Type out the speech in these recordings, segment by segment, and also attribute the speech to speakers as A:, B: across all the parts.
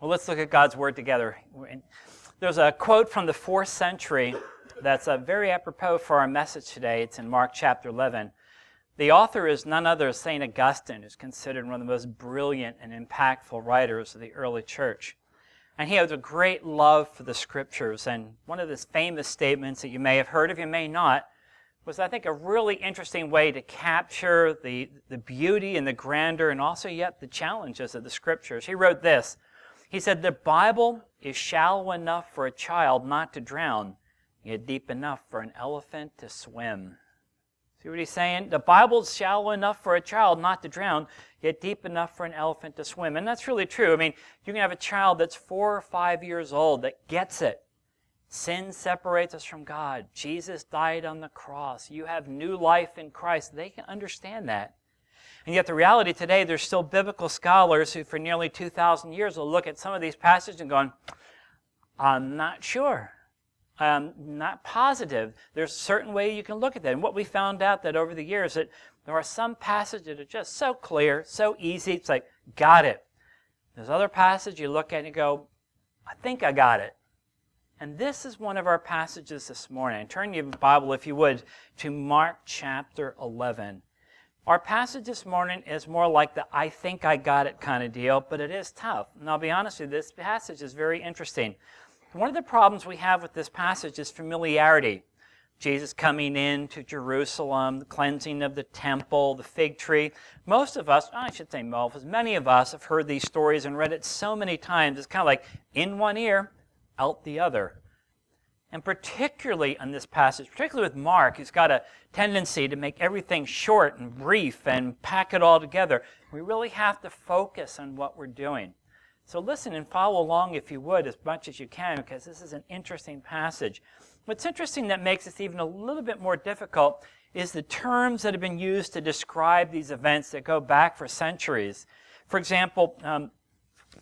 A: Well, let's look at God's Word together. There's a quote from the fourth century that's uh, very apropos for our message today. It's in Mark chapter 11. The author is none other than St. Augustine, who's considered one of the most brilliant and impactful writers of the early church. And he has a great love for the scriptures. And one of his famous statements that you may have heard of, you may not, was, I think, a really interesting way to capture the, the beauty and the grandeur and also yet the challenges of the scriptures. He wrote this. He said, The Bible is shallow enough for a child not to drown, yet deep enough for an elephant to swim. See what he's saying? The Bible's shallow enough for a child not to drown, yet deep enough for an elephant to swim. And that's really true. I mean, you can have a child that's four or five years old that gets it. Sin separates us from God. Jesus died on the cross. You have new life in Christ. They can understand that. And yet, the reality today, there's still biblical scholars who, for nearly 2,000 years, will look at some of these passages and going, I'm not sure. I'm not positive. There's a certain way you can look at that. And what we found out that over the years that there are some passages that are just so clear, so easy. It's like, got it. There's other passages you look at and you go, I think I got it. And this is one of our passages this morning. Turn your Bible, if you would, to Mark chapter 11. Our passage this morning is more like the I think I got it kind of deal, but it is tough. And I'll be honest with you, this passage is very interesting. One of the problems we have with this passage is familiarity. Jesus coming in to Jerusalem, the cleansing of the temple, the fig tree. Most of us, I should say most, many of us have heard these stories and read it so many times. It's kind of like in one ear, out the other. And particularly in this passage, particularly with Mark, he's got a tendency to make everything short and brief and pack it all together. We really have to focus on what we're doing. So listen and follow along if you would as much as you can because this is an interesting passage. What's interesting that makes this even a little bit more difficult is the terms that have been used to describe these events that go back for centuries. For example, um,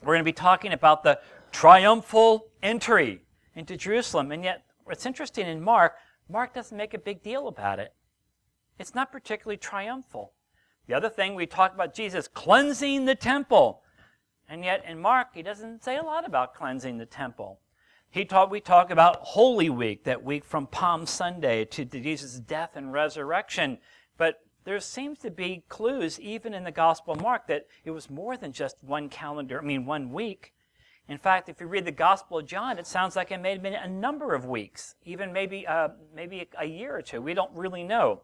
A: we're going to be talking about the triumphal entry into Jerusalem. And yet, what's interesting in Mark, Mark doesn't make a big deal about it. It's not particularly triumphal. The other thing we talk about Jesus cleansing the temple. And yet in Mark, he doesn't say a lot about cleansing the temple. He taught, we talk about Holy Week, that week from Palm Sunday to Jesus' death and resurrection. But there seems to be clues, even in the Gospel of Mark, that it was more than just one calendar, I mean, one week. In fact, if you read the Gospel of John, it sounds like it may have been a number of weeks, even maybe, uh, maybe a year or two. We don't really know.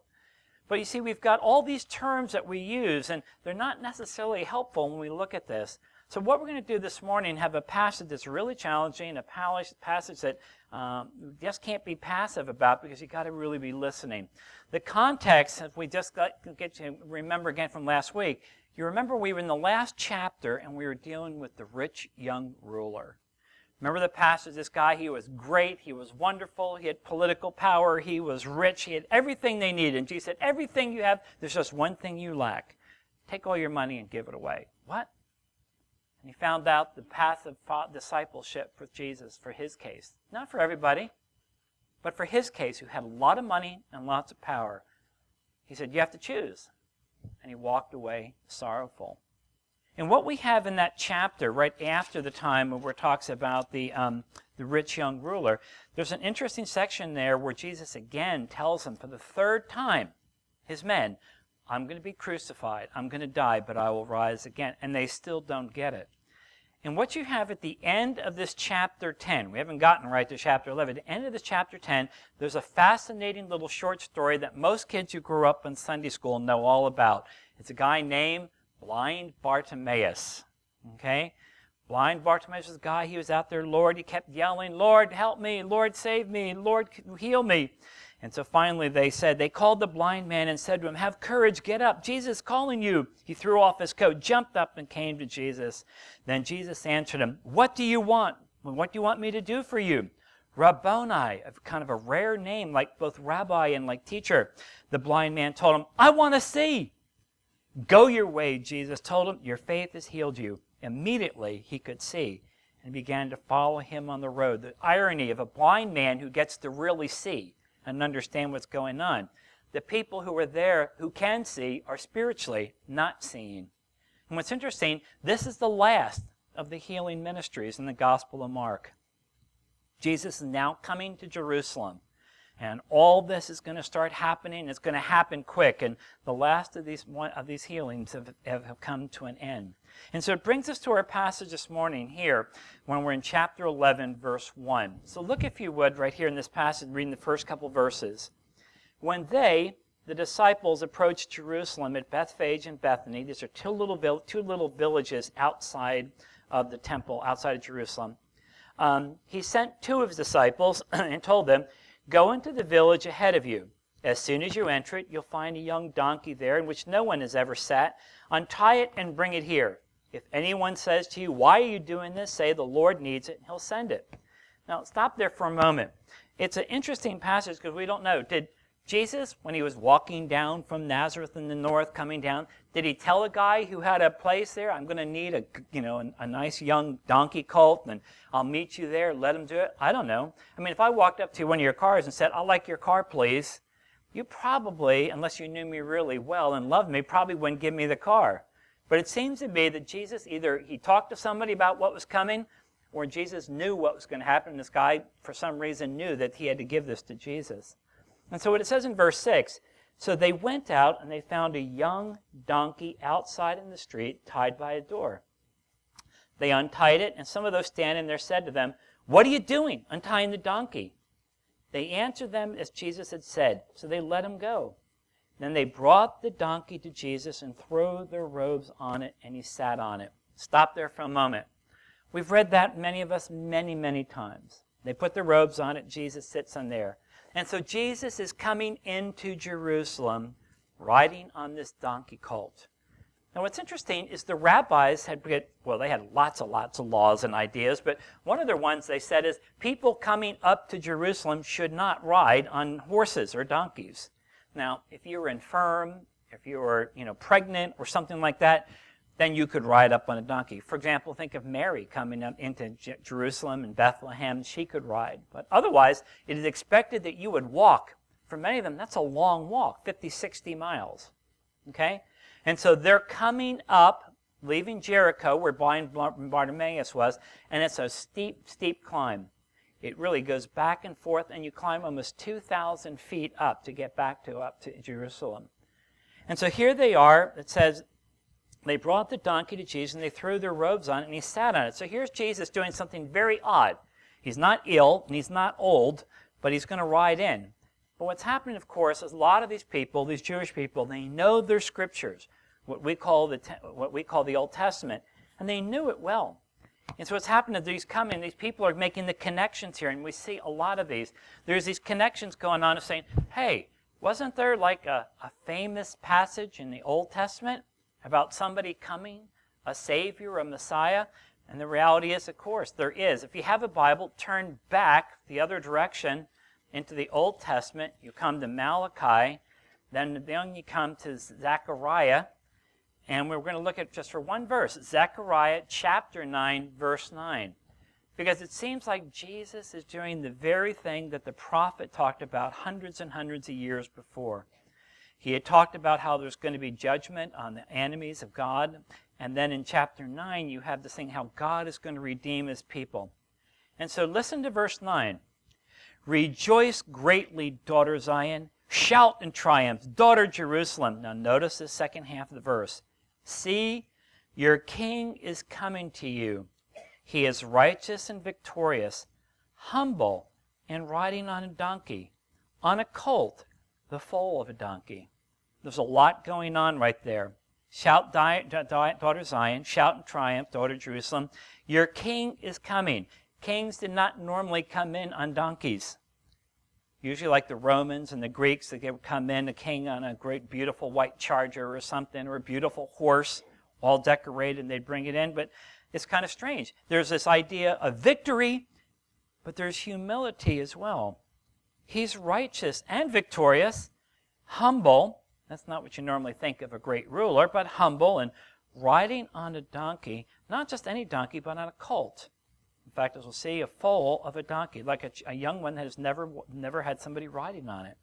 A: But you see, we've got all these terms that we use, and they're not necessarily helpful when we look at this. So, what we're going to do this morning have a passage that's really challenging, a passage that um, you just can't be passive about because you've got to really be listening. The context, if we just got, get to remember again from last week, you remember we were in the last chapter and we were dealing with the rich young ruler. Remember the passage? This guy, he was great, he was wonderful, he had political power, he was rich, he had everything they needed. And Jesus said, Everything you have, there's just one thing you lack. Take all your money and give it away. What? And he found out the path of discipleship with Jesus for his case. Not for everybody, but for his case, who had a lot of money and lots of power. He said, You have to choose. And he walked away sorrowful. And what we have in that chapter, right after the time where it talks about the, um, the rich young ruler, there's an interesting section there where Jesus again tells him for the third time, his men, I'm going to be crucified. I'm going to die, but I will rise again. And they still don't get it. And what you have at the end of this chapter 10, we haven't gotten right to chapter 11, at the end of this chapter 10, there's a fascinating little short story that most kids who grew up in Sunday school know all about. It's a guy named Blind Bartimaeus. Okay? Blind Bartimaeus was a guy, he was out there, Lord, he kept yelling, Lord, help me, Lord, save me, Lord, heal me. And so finally they said, they called the blind man and said to him, Have courage, get up. Jesus calling you. He threw off his coat, jumped up, and came to Jesus. Then Jesus answered him, What do you want? What do you want me to do for you? Rabboni, kind of a rare name, like both rabbi and like teacher. The blind man told him, I want to see. Go your way, Jesus told him. Your faith has healed you. Immediately he could see and began to follow him on the road. The irony of a blind man who gets to really see and understand what's going on. The people who are there who can see are spiritually not seeing. And what's interesting, this is the last of the healing ministries in the Gospel of Mark. Jesus is now coming to Jerusalem. And all this is going to start happening. It's going to happen quick. And the last of these, of these healings have, have come to an end. And so it brings us to our passage this morning here when we're in chapter 11, verse 1. So look, if you would, right here in this passage, reading the first couple verses. When they, the disciples, approached Jerusalem at Bethphage and Bethany, these are two little, two little villages outside of the temple, outside of Jerusalem, um, he sent two of his disciples and told them, Go into the village ahead of you. As soon as you enter it, you'll find a young donkey there in which no one has ever sat. Untie it and bring it here. If anyone says to you, Why are you doing this? say, The Lord needs it, and he'll send it. Now, stop there for a moment. It's an interesting passage because we don't know. Did Jesus, when he was walking down from Nazareth in the north, coming down, did he tell a guy who had a place there, I'm going to need a, you know, a, a, nice young donkey colt and I'll meet you there, let him do it? I don't know. I mean, if I walked up to one of your cars and said, I'd like your car, please, you probably, unless you knew me really well and loved me, probably wouldn't give me the car. But it seems to me that Jesus either he talked to somebody about what was coming or Jesus knew what was going to happen. This guy, for some reason, knew that he had to give this to Jesus. And so what it says in verse 6 so they went out and they found a young donkey outside in the street tied by a door. They untied it, and some of those standing there said to them, What are you doing, untying the donkey? They answered them as Jesus had said, so they let him go. Then they brought the donkey to Jesus and threw their robes on it, and he sat on it. Stop there for a moment. We've read that, many of us, many, many times. They put their robes on it, Jesus sits on there. And so Jesus is coming into Jerusalem riding on this donkey colt. Now, what's interesting is the rabbis had, well, they had lots and lots of laws and ideas, but one of the ones they said is people coming up to Jerusalem should not ride on horses or donkeys. Now, if you were infirm, if you were, you know, pregnant or something like that, then you could ride up on a donkey. For example, think of Mary coming up into Jerusalem and Bethlehem. She could ride. But otherwise, it is expected that you would walk. For many of them, that's a long walk 50, 60 miles. Okay? And so they're coming up, leaving Jericho, where blind Bartimaeus was, and it's a steep, steep climb. It really goes back and forth, and you climb almost 2,000 feet up to get back to up to Jerusalem. And so here they are. It says they brought the donkey to Jesus and they threw their robes on it and he sat on it. So here's Jesus doing something very odd. He's not ill and he's not old, but he's going to ride in. But what's happening, of course, is a lot of these people, these Jewish people, they know their scriptures, what we call the, what we call the Old Testament, and they knew it well. And so what's happening is these coming, these people are making the connections here, and we see a lot of these. There's these connections going on of saying, hey, wasn't there like a, a famous passage in the Old Testament about somebody coming, a Savior, a Messiah? And the reality is, of course, there is. If you have a Bible, turn back the other direction into the Old Testament. You come to Malachi, then, then you come to Zechariah, and we're going to look at just for one verse Zechariah chapter 9, verse 9. Because it seems like Jesus is doing the very thing that the prophet talked about hundreds and hundreds of years before. He had talked about how there's going to be judgment on the enemies of God. And then in chapter 9, you have this thing how God is going to redeem his people. And so listen to verse 9. Rejoice greatly, daughter Zion. Shout in triumph, daughter Jerusalem. Now notice the second half of the verse. See, your king is coming to you. He is righteous and victorious, humble and riding on a donkey, on a colt, the foal of a donkey. There's a lot going on right there. Shout, daughter Zion, shout in triumph, daughter Jerusalem. Your king is coming. Kings did not normally come in on donkeys. Usually, like the Romans and the Greeks, they would come in, a king on a great, beautiful white charger or something, or a beautiful horse, all decorated, and they'd bring it in. But it's kind of strange. There's this idea of victory, but there's humility as well. He's righteous and victorious, humble. That's not what you normally think of a great ruler, but humble and riding on a donkey, not just any donkey, but on a colt. In fact, as we'll see, a foal of a donkey, like a, a young one that has never, never had somebody riding on it.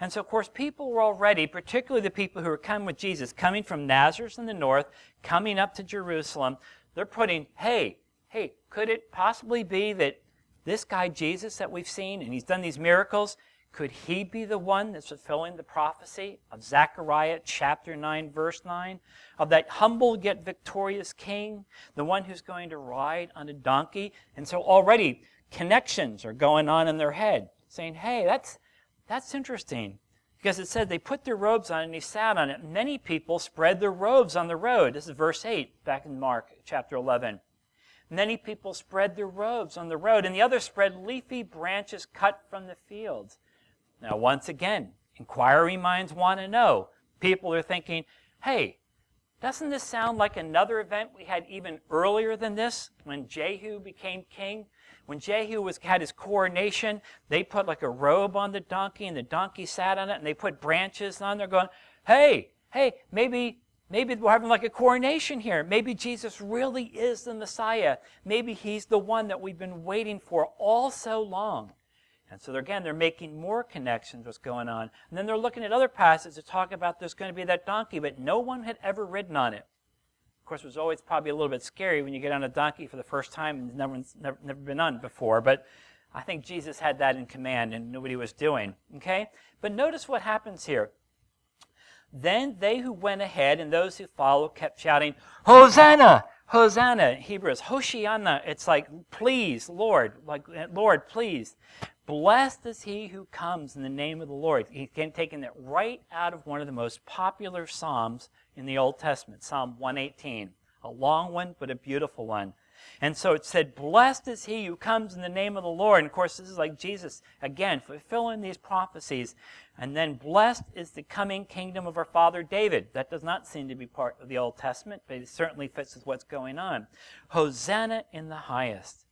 A: And so, of course, people were already, particularly the people who were coming with Jesus, coming from Nazareth in the north, coming up to Jerusalem, they're putting, hey, hey, could it possibly be that this guy Jesus that we've seen and he's done these miracles, could he be the one that's fulfilling the prophecy of Zechariah chapter 9, verse 9? Of that humble yet victorious king, the one who's going to ride on a donkey? And so already connections are going on in their head, saying, hey, that's, that's interesting. Because it said they put their robes on and he sat on it. Many people spread their robes on the road. This is verse 8 back in Mark chapter 11. Many people spread their robes on the road, and the others spread leafy branches cut from the fields. Now, once again, inquiring minds want to know. People are thinking, hey, doesn't this sound like another event we had even earlier than this when Jehu became king? When Jehu was, had his coronation, they put like a robe on the donkey and the donkey sat on it and they put branches on there going, hey, hey, maybe, maybe we're having like a coronation here. Maybe Jesus really is the Messiah. Maybe he's the one that we've been waiting for all so long. And so they're, again, they're making more connections what's going on. And then they're looking at other passages to talk about there's going to be that donkey, but no one had ever ridden on it Of course, it was always probably a little bit scary when you get on a donkey for the first time and never, never, never been on before. But I think Jesus had that in command and knew what he was doing. Okay? But notice what happens here. Then they who went ahead and those who followed kept shouting, Hosanna! Hosanna! Hebrew is Hoshiana. It's like, please, Lord, like, Lord, please. Blessed is he who comes in the name of the Lord. He's taken it right out of one of the most popular Psalms in the Old Testament, Psalm 118. A long one, but a beautiful one. And so it said, Blessed is he who comes in the name of the Lord. And of course, this is like Jesus, again, fulfilling these prophecies. And then, blessed is the coming kingdom of our father David. That does not seem to be part of the Old Testament, but it certainly fits with what's going on. Hosanna in the highest.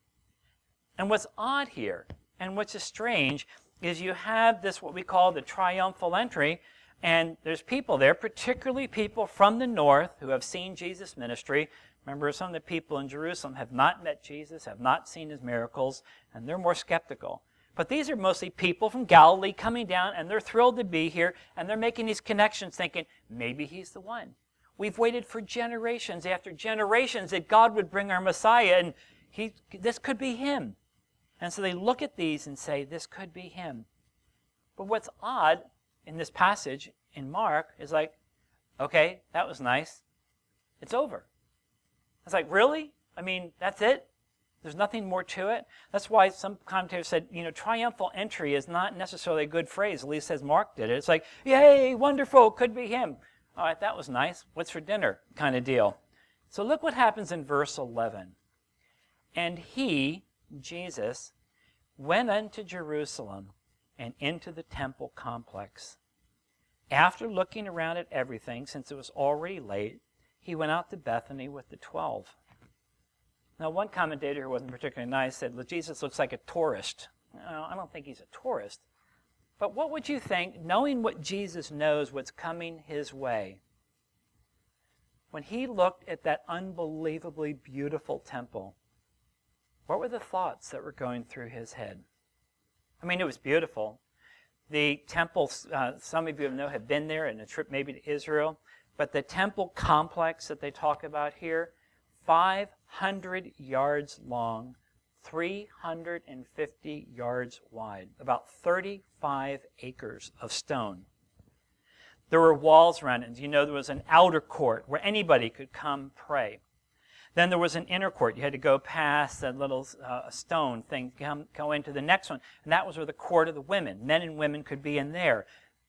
A: And what's odd here, and what's strange, is you have this, what we call the triumphal entry, and there's people there, particularly people from the north who have seen Jesus' ministry. Remember, some of the people in Jerusalem have not met Jesus, have not seen his miracles, and they're more skeptical. But these are mostly people from Galilee coming down, and they're thrilled to be here, and they're making these connections, thinking, maybe he's the one. We've waited for generations after generations that God would bring our Messiah, and he, this could be him. And so they look at these and say, this could be him. But what's odd in this passage in Mark is like, okay, that was nice. It's over. It's like, really? I mean, that's it? There's nothing more to it. That's why some commentators said, you know, triumphal entry is not necessarily a good phrase, at least as Mark did it. It's like, yay, wonderful, could be him. All right, that was nice. What's for dinner? Kind of deal. So look what happens in verse 11. And he, Jesus, went unto Jerusalem and into the temple complex. After looking around at everything, since it was already late, he went out to Bethany with the twelve. Now, one commentator who wasn't particularly nice said, well, Jesus looks like a tourist. I don't think he's a tourist. But what would you think, knowing what Jesus knows, what's coming his way? When he looked at that unbelievably beautiful temple, what were the thoughts that were going through his head? I mean, it was beautiful. The temple, uh, some of you know, have been there in a trip maybe to Israel, but the temple complex that they talk about here, 500 yards long, 350 yards wide, about 35 acres of stone. There were walls around it. You know, there was an outer court where anybody could come pray. Then there was an inner court. You had to go past that little uh, stone thing, come, go into the next one. And that was where the court of the women, men and women could be in there.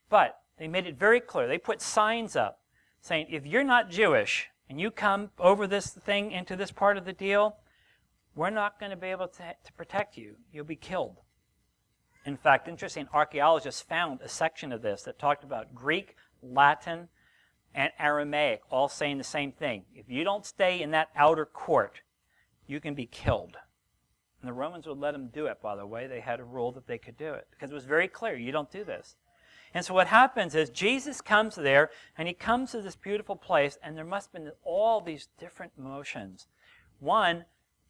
A: But they made it very clear. They put signs up saying, if you're not Jewish and you come over this thing into this part of the deal, we're not going to be able to, to protect you. You'll be killed. In fact, interesting, archaeologists found a section of this that talked about Greek, Latin, and Aramaic, all saying the same thing. If you don't stay in that outer court, you can be killed. And the Romans would let them do it, by the way. They had a rule that they could do it because it was very clear you don't do this. And so what happens is Jesus comes there and he comes to this beautiful place, and there must have been all these different emotions. One,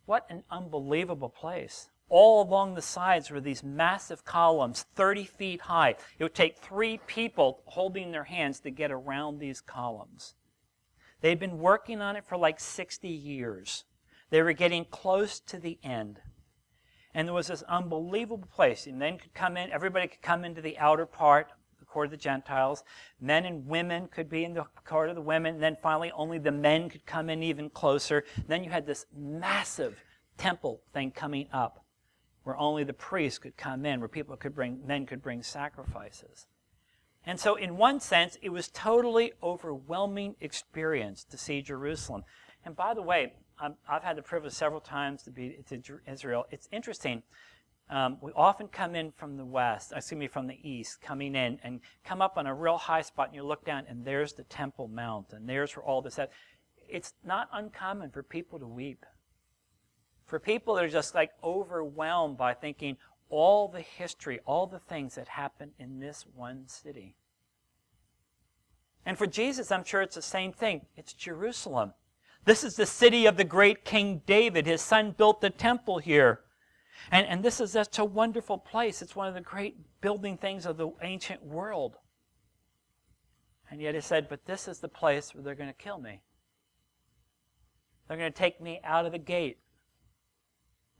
A: what an unbelievable place. All along the sides were these massive columns, 30 feet high. It would take three people holding their hands to get around these columns. They'd been working on it for like 60 years. They were getting close to the end. And there was this unbelievable place. And then could come in, everybody could come into the outer part, court of the Gentiles. Men and women could be in the court of the women. And then finally, only the men could come in even closer. Then you had this massive temple thing coming up where only the priests could come in, where people could bring, men could bring sacrifices. And so, in one sense, it was totally overwhelming experience to see Jerusalem. And by the way, um, i have had the privilege several times to be to Israel. It's interesting. Um, we often come in from the west, excuse me, from the east, coming in and come up on a real high spot, and you look down, and there's the Temple Mount, and there's where all this. It's not uncommon for people to weep. For people that are just like overwhelmed by thinking, all the history, all the things that happened in this one city. And for Jesus, I'm sure it's the same thing. It's Jerusalem. This is the city of the great King David. His son built the temple here. And, and this is such a wonderful place. It's one of the great building things of the ancient world. And yet he said, But this is the place where they're going to kill me. They're going to take me out of the gate.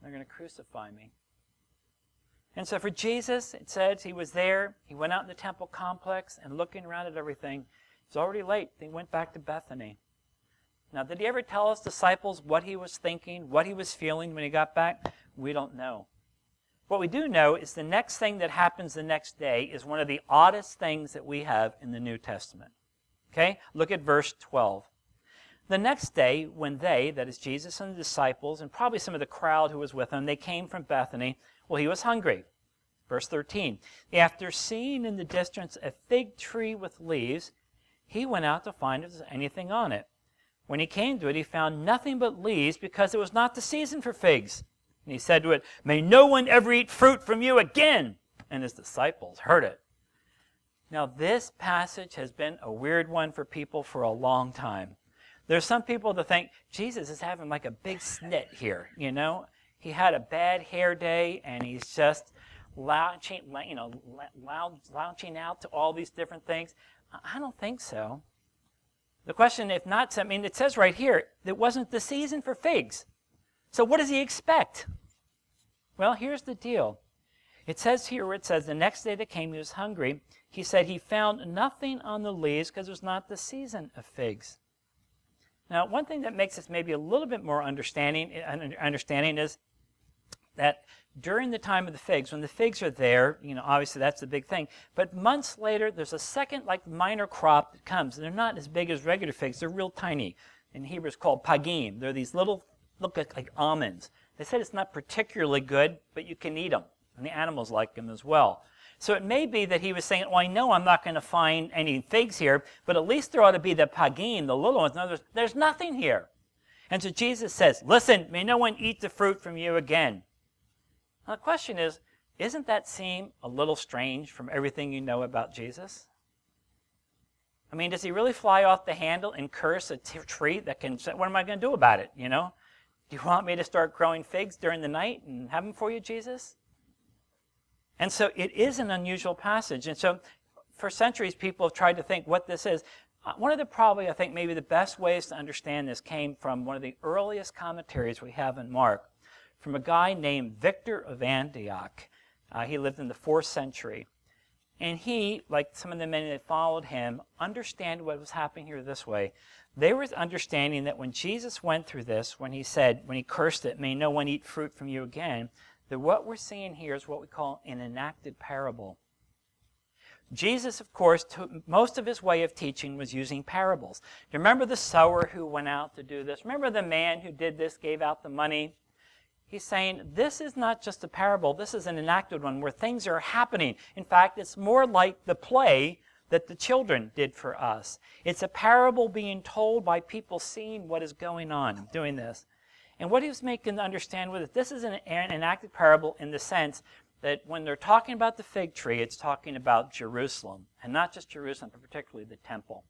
A: They're going to crucify me. And so for Jesus, it says he was there. He went out in the temple complex and looking around at everything. It's already late. They went back to Bethany. Now, did he ever tell his disciples what he was thinking, what he was feeling when he got back? We don't know. What we do know is the next thing that happens the next day is one of the oddest things that we have in the New Testament. Okay? Look at verse 12. The next day, when they, that is Jesus and the disciples, and probably some of the crowd who was with him, they came from Bethany, well, he was hungry. Verse 13. After seeing in the distance a fig tree with leaves, he went out to find if there was anything on it. When he came to it, he found nothing but leaves because it was not the season for figs. And he said to it, May no one ever eat fruit from you again. And his disciples heard it. Now, this passage has been a weird one for people for a long time. There's some people that think Jesus is having like a big snit here, you know? he had a bad hair day and he's just lounging, you know, lounging out to all these different things. I don't think so. The question, if not, I mean, it says right here, it wasn't the season for figs. So what does he expect? Well, here's the deal. It says here it says, the next day that came, he was hungry. He said he found nothing on the leaves because it was not the season of figs. Now, one thing that makes this maybe a little bit more understanding, understanding is that during the time of the figs, when the figs are there, you know, obviously that's the big thing. But months later, there's a second, like, minor crop that comes. They're not as big as regular figs. They're real tiny. In Hebrew, it's called pagim. They're these little, look like, like almonds. They said it's not particularly good, but you can eat them. And the animals like them as well. So it may be that he was saying, well, I know I'm not going to find any figs here, but at least there ought to be the pagim, the little ones. No, there's, there's nothing here. And so Jesus says, listen, may no one eat the fruit from you again. Now, the question is isn't that seem a little strange from everything you know about Jesus? I mean, does he really fly off the handle and curse a t- tree that can say, What am I going to do about it? You know? Do you want me to start growing figs during the night and have them for you, Jesus? And so it is an unusual passage. And so for centuries, people have tried to think what this is. Uh, one of the probably, I think, maybe the best ways to understand this came from one of the earliest commentaries we have in Mark from a guy named Victor of Antioch. Uh, he lived in the fourth century. And he, like some of the men that followed him, understand what was happening here this way. They were understanding that when Jesus went through this, when he said, when he cursed it, may no one eat fruit from you again, that what we're seeing here is what we call an enacted parable. Jesus, of course, most of his way of teaching was using parables. Do you remember the sower who went out to do this? Remember the man who did this, gave out the money? He's saying this is not just a parable, this is an enacted one where things are happening. In fact, it's more like the play that the children did for us. It's a parable being told by people seeing what is going on, doing this. And what he was making to understand with it, this is an, an enacted parable in the sense that when they're talking about the fig tree, it's talking about Jerusalem, and not just Jerusalem, but particularly the temple.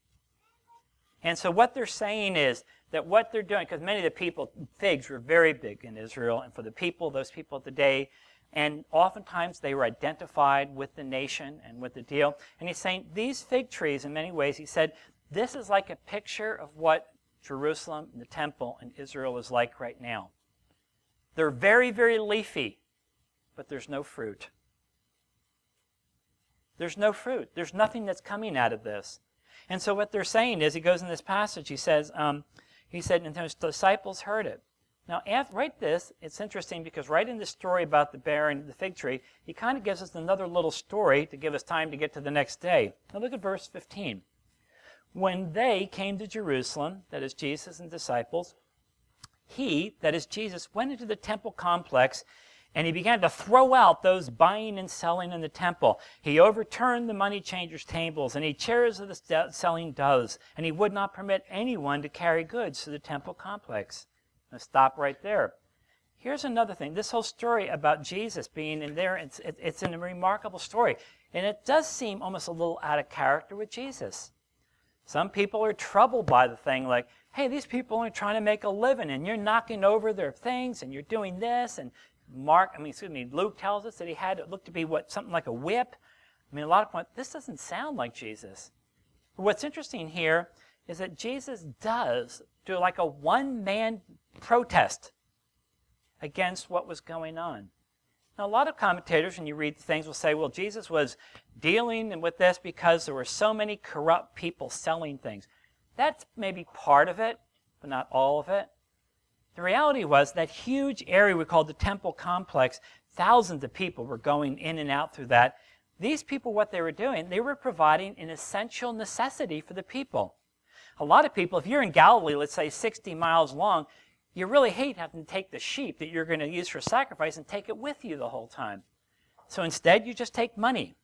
A: And so what they're saying is that what they're doing, because many of the people, figs were very big in Israel, and for the people, those people of the day, and oftentimes they were identified with the nation and with the deal. And he's saying these fig trees, in many ways, he said, this is like a picture of what Jerusalem and the temple and Israel is like right now. They're very, very leafy, but there's no fruit. There's no fruit. There's nothing that's coming out of this. And so what they're saying is, he goes in this passage, he says, um, he said, and his disciples heard it. Now, after, right this, it's interesting because right in the story about the bear and the fig tree, he kind of gives us another little story to give us time to get to the next day. Now look at verse 15. When they came to Jerusalem, that is Jesus and disciples, he, that is Jesus, went into the temple complex and he began to throw out those buying and selling in the temple. He overturned the money changers' tables and he chairs of the selling doves, and he would not permit anyone to carry goods to the temple complex. Now stop right there. Here's another thing. This whole story about Jesus being in there, it's, it, it's a remarkable story. And it does seem almost a little out of character with Jesus. Some people are troubled by the thing like, hey, these people are trying to make a living and you're knocking over their things and you're doing this and Mark, I mean, excuse me, Luke tells us that he had it looked to be what something like a whip. I mean, a lot of points, this doesn't sound like Jesus. But what's interesting here is that Jesus does do like a one man protest against what was going on. Now, a lot of commentators, when you read things, will say, well, Jesus was dealing with this because there were so many corrupt people selling things. That's maybe part of it, but not all of it. The reality was that huge area we called the temple complex, thousands of people were going in and out through that. These people, what they were doing, they were providing an essential necessity for the people. A lot of people, if you're in Galilee, let's say 60 miles long, you really hate having to take the sheep that you're going to use for sacrifice and take it with you the whole time. So instead, you just take money.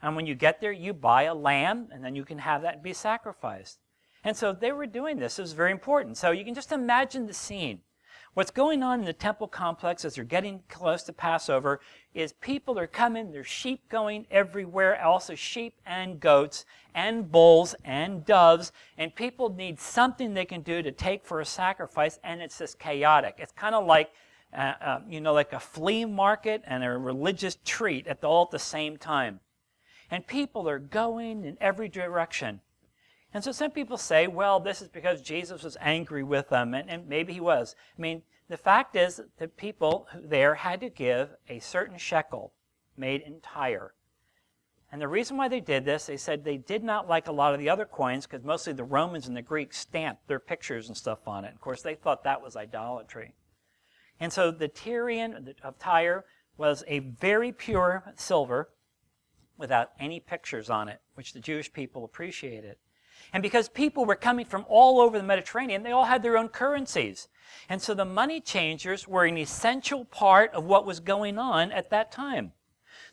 A: And when you get there, you buy a lamb, and then you can have that be sacrificed. And so they were doing this. It was very important. So you can just imagine the scene. What's going on in the temple complex as they're getting close to Passover is people are coming, there's sheep going everywhere, also sheep and goats and bulls and doves, and people need something they can do to take for a sacrifice, and it's just chaotic. It's kind of like uh, uh, you know, like a flea market and a religious treat at the, all at the same time. And people are going in every direction. And so some people say, well, this is because Jesus was angry with them, and, and maybe he was. I mean, the fact is that people there had to give a certain shekel made in Tyre. And the reason why they did this, they said they did not like a lot of the other coins because mostly the Romans and the Greeks stamped their pictures and stuff on it. Of course, they thought that was idolatry. And so the Tyrian of Tyre was a very pure silver without any pictures on it, which the Jewish people appreciated. And because people were coming from all over the Mediterranean, they all had their own currencies. And so the money changers were an essential part of what was going on at that time.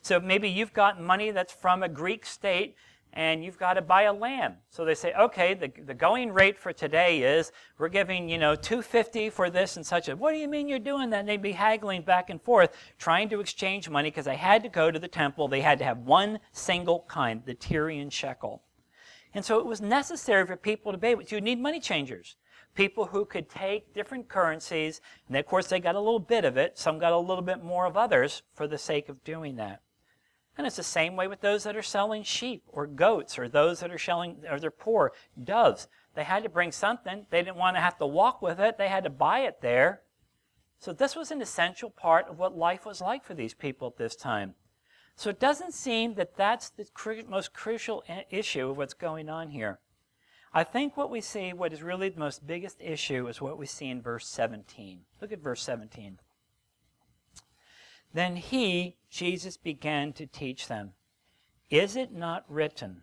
A: So maybe you've got money that's from a Greek state and you've got to buy a lamb. So they say, okay, the, the going rate for today is we're giving, you know, 250 for this and such. What do you mean you're doing that? And they'd be haggling back and forth, trying to exchange money because they had to go to the temple. They had to have one single kind, the Tyrian shekel. And so it was necessary for people to be able to need money changers. People who could take different currencies, and of course they got a little bit of it, some got a little bit more of others for the sake of doing that. And it's the same way with those that are selling sheep or goats or those that are selling, or they're poor, doves. They had to bring something. They didn't want to have to walk with it. They had to buy it there. So this was an essential part of what life was like for these people at this time. So it doesn't seem that that's the most crucial issue of what's going on here. I think what we see, what is really the most biggest issue, is what we see in verse 17. Look at verse 17. Then he, Jesus, began to teach them Is it not written,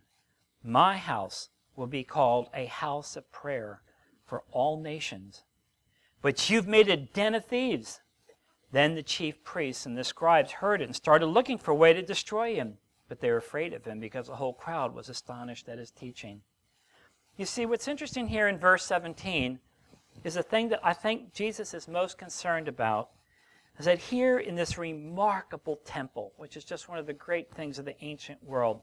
A: My house will be called a house of prayer for all nations? But you've made a den of thieves. Then the chief priests and the scribes heard it and started looking for a way to destroy him. But they were afraid of him because the whole crowd was astonished at his teaching. You see, what's interesting here in verse 17 is the thing that I think Jesus is most concerned about is that here in this remarkable temple, which is just one of the great things of the ancient world,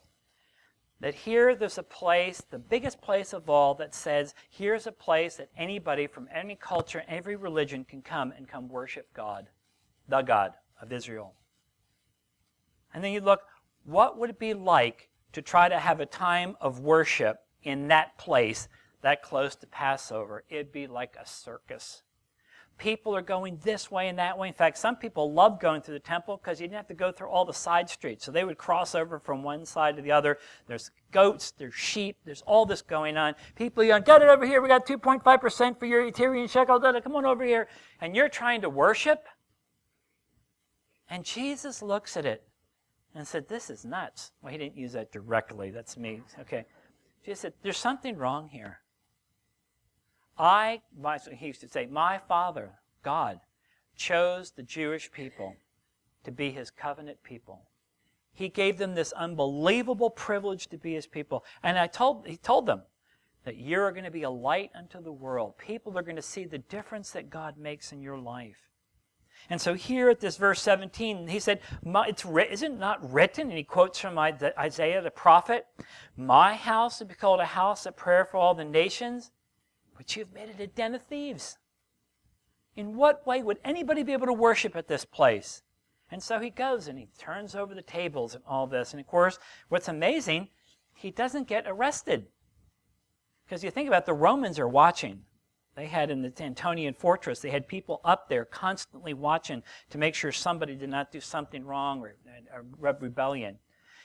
A: that here there's a place, the biggest place of all, that says here's a place that anybody from any culture, every religion can come and come worship God the God of Israel. And then you look, what would it be like to try to have a time of worship in that place that close to Passover, it'd be like a circus. People are going this way and that way. In fact, some people love going through the temple because you didn't have to go through all the side streets. So they would cross over from one side to the other. There's goats, there's sheep, there's all this going on. People yelling, get it over here. We got 2.5% for your Tyrian shekel. Come on over here. And you're trying to worship. And Jesus looks at it and said, This is nuts. Well, he didn't use that directly. That's me. Okay. Jesus said, There's something wrong here. I, he used to say, my father, God, chose the Jewish people to be his covenant people. He gave them this unbelievable privilege to be his people. And I told, he told them that you're going to be a light unto the world. People are going to see the difference that God makes in your life. And so here at this verse 17, he said, it's, Isn't it not written? And he quotes from Isaiah the prophet, My house will be called a house of prayer for all the nations but you've made it a den of thieves. In what way would anybody be able to worship at this place? And so he goes and he turns over the tables and all this. And of course, what's amazing, he doesn't get arrested. Because you think about it, the Romans are watching. They had in the Antonian fortress, they had people up there constantly watching to make sure somebody did not do something wrong or, uh, or rebellion.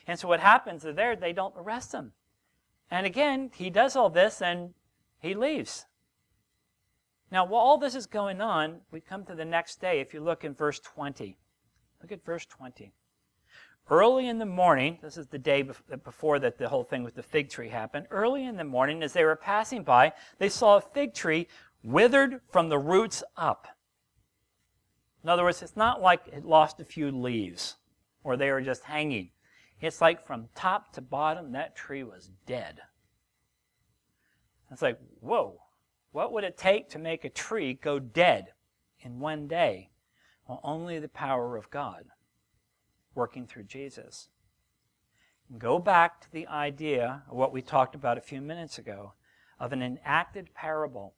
A: And so what happens is there, they don't arrest him. And again, he does all this and he leaves. Now, while all this is going on, we come to the next day. If you look in verse 20, look at verse 20. Early in the morning, this is the day before that the whole thing with the fig tree happened. Early in the morning, as they were passing by, they saw a fig tree withered from the roots up. In other words, it's not like it lost a few leaves or they were just hanging. It's like from top to bottom, that tree was dead. It's like, whoa, what would it take to make a tree go dead in one day? Well, only the power of God working through Jesus. Go back to the idea of what we talked about a few minutes ago of an enacted parable.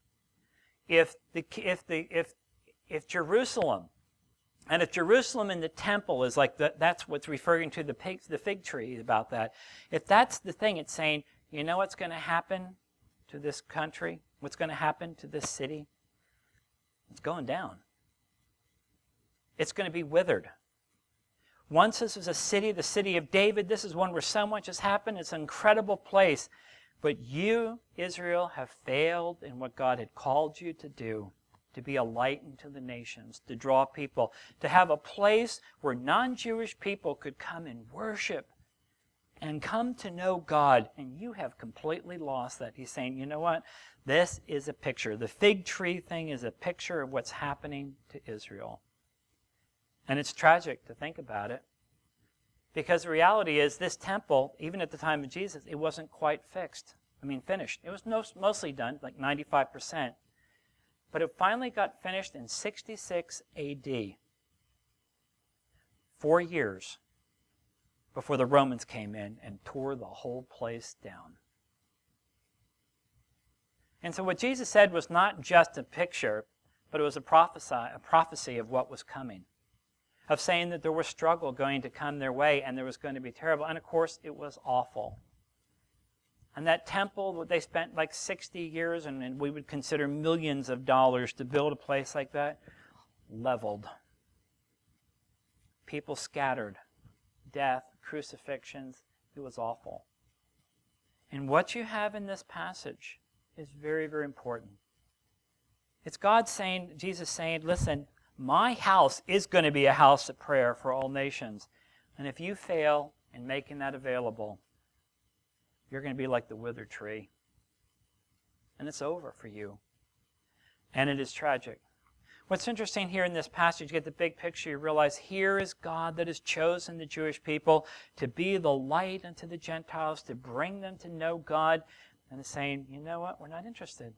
A: If the if the if if Jerusalem and if Jerusalem and the temple is like the, that's what's referring to the fig, the fig tree about that. If that's the thing, it's saying, you know what's going to happen to this country, what's going to happen to this city, it's going down. It's going to be withered. Once this was a city, the city of David. This is one where so much has happened. It's an incredible place. But you, Israel, have failed in what God had called you to do to be a light unto the nations, to draw people, to have a place where non Jewish people could come and worship and come to know God, and you have completely lost that. He's saying, you know what? This is a picture. The fig tree thing is a picture of what's happening to Israel. And it's tragic to think about it. Because the reality is, this temple, even at the time of Jesus, it wasn't quite fixed. I mean, finished. It was mostly done, like 95%. But it finally got finished in 66 AD. Four years before the Romans came in and tore the whole place down. And so what Jesus said was not just a picture, but it was a prophecy, a prophecy of what was coming. Of saying that there was struggle going to come their way and there was going to be terrible. And of course, it was awful. And that temple, that they spent like 60 years, and, and we would consider millions of dollars to build a place like that, leveled. People scattered. Death, crucifixions. It was awful. And what you have in this passage is very, very important. It's God saying, Jesus saying, listen, my house is going to be a house of prayer for all nations. And if you fail in making that available, you're going to be like the withered tree. And it's over for you. And it is tragic. What's interesting here in this passage, you get the big picture, you realize here is God that has chosen the Jewish people to be the light unto the Gentiles, to bring them to know God, and is saying, you know what, we're not interested.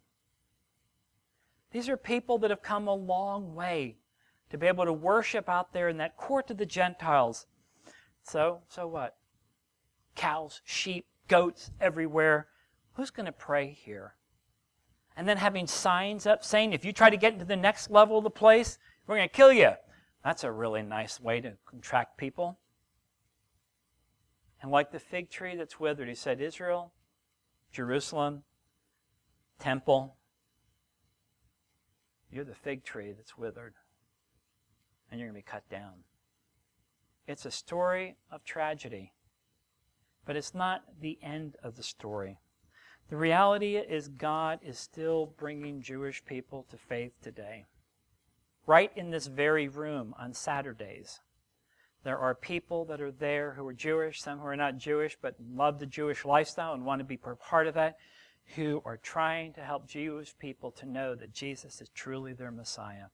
A: These are people that have come a long way to be able to worship out there in that court of the Gentiles. So, so what? Cows, sheep, goats everywhere. Who's going to pray here? and then having signs up saying, if you try to get into the next level of the place, we're going to kill you. That's a really nice way to attract people. And like the fig tree that's withered, he said, Israel, Jerusalem, temple. You're the fig tree that's withered, and you're going to be cut down. It's a story of tragedy, but it's not the end of the story. The reality is, God is still bringing Jewish people to faith today. Right in this very room on Saturdays, there are people that are there who are Jewish, some who are not Jewish, but love the Jewish lifestyle and want to be part of that, who are trying to help Jewish people to know that Jesus is truly their Messiah.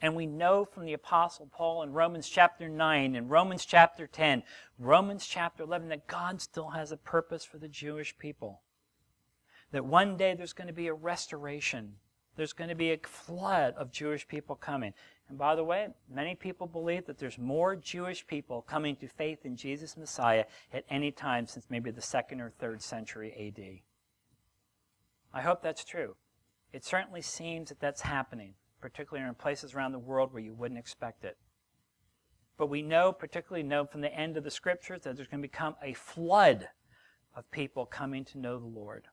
A: And we know from the Apostle Paul in Romans chapter 9, in Romans chapter 10, Romans chapter 11, that God still has a purpose for the Jewish people. That one day there's going to be a restoration. There's going to be a flood of Jewish people coming. And by the way, many people believe that there's more Jewish people coming to faith in Jesus Messiah at any time since maybe the second or third century AD. I hope that's true. It certainly seems that that's happening, particularly in places around the world where you wouldn't expect it. But we know, particularly know from the end of the scriptures, that there's going to become a flood of people coming to know the Lord.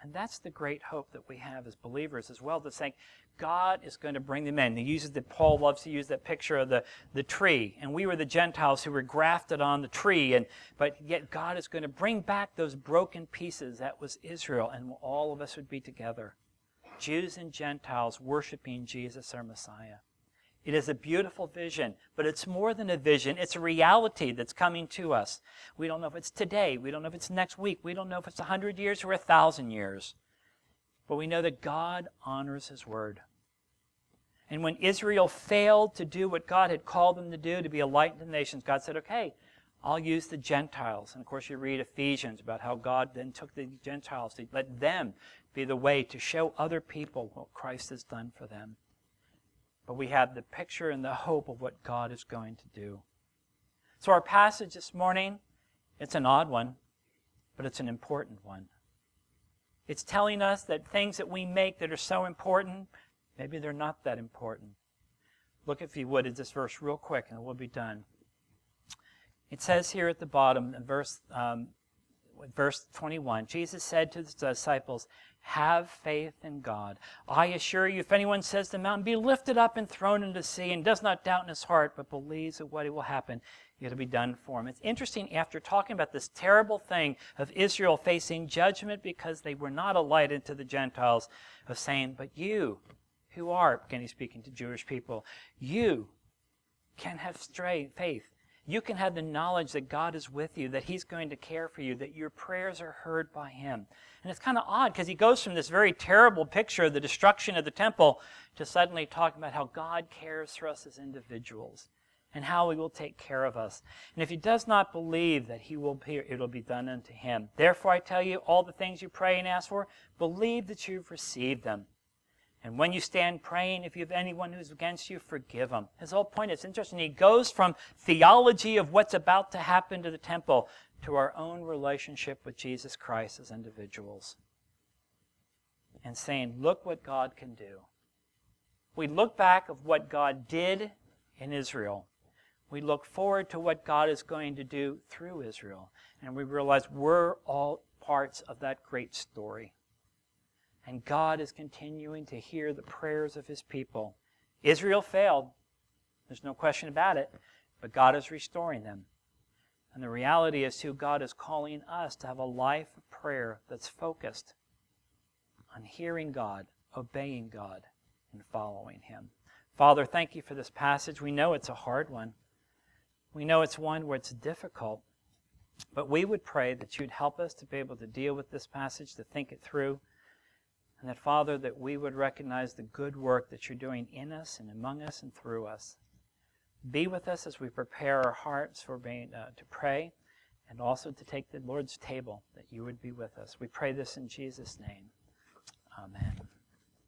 A: And that's the great hope that we have as believers as well, to say God is going to bring them in. He uses that Paul loves to use that picture of the, the tree. And we were the Gentiles who were grafted on the tree, and but yet God is going to bring back those broken pieces. That was Israel, and all of us would be together. Jews and Gentiles worshiping Jesus our Messiah. It is a beautiful vision, but it's more than a vision. It's a reality that's coming to us. We don't know if it's today. We don't know if it's next week. We don't know if it's a hundred years or a thousand years. But we know that God honors His word. And when Israel failed to do what God had called them to do, to be a light to the nations, God said, okay, I'll use the Gentiles. And of course, you read Ephesians about how God then took the Gentiles to let them be the way to show other people what Christ has done for them. But we have the picture and the hope of what God is going to do. So, our passage this morning, it's an odd one, but it's an important one. It's telling us that things that we make that are so important, maybe they're not that important. Look, if you would, at this verse real quick, and we'll be done. It says here at the bottom, in verse, um, verse 21, Jesus said to the disciples, have faith in God. I assure you, if anyone says the mountain, Be lifted up and thrown into the sea, and does not doubt in his heart, but believes that what it will happen, it'll be done for him. It's interesting, after talking about this terrible thing of Israel facing judgment because they were not a light unto the Gentiles, of saying, But you, who are, again, he's speaking to Jewish people, you can have straight faith. You can have the knowledge that God is with you, that He's going to care for you, that your prayers are heard by Him. And it's kind of odd because he goes from this very terrible picture of the destruction of the temple to suddenly talking about how God cares for us as individuals and how he will take care of us. And if he does not believe that he will be, it will be done unto him. Therefore I tell you, all the things you pray and ask for, believe that you've received them. And when you stand praying, if you have anyone who's against you, forgive them. His whole point is interesting. He goes from theology of what's about to happen to the temple to our own relationship with Jesus Christ as individuals and saying, look what God can do. We look back of what God did in Israel. We look forward to what God is going to do through Israel. And we realize we're all parts of that great story. And God is continuing to hear the prayers of his people. Israel failed. There's no question about it. But God is restoring them. And the reality is, too, God is calling us to have a life of prayer that's focused on hearing God, obeying God, and following Him. Father, thank you for this passage. We know it's a hard one. We know it's one where it's difficult. But we would pray that you'd help us to be able to deal with this passage, to think it through. And that, Father, that we would recognize the good work that you're doing in us and among us and through us. Be with us as we prepare our hearts for being, uh, to pray and also to take the Lord's table, that you would be with us. We pray this in Jesus' name. Amen.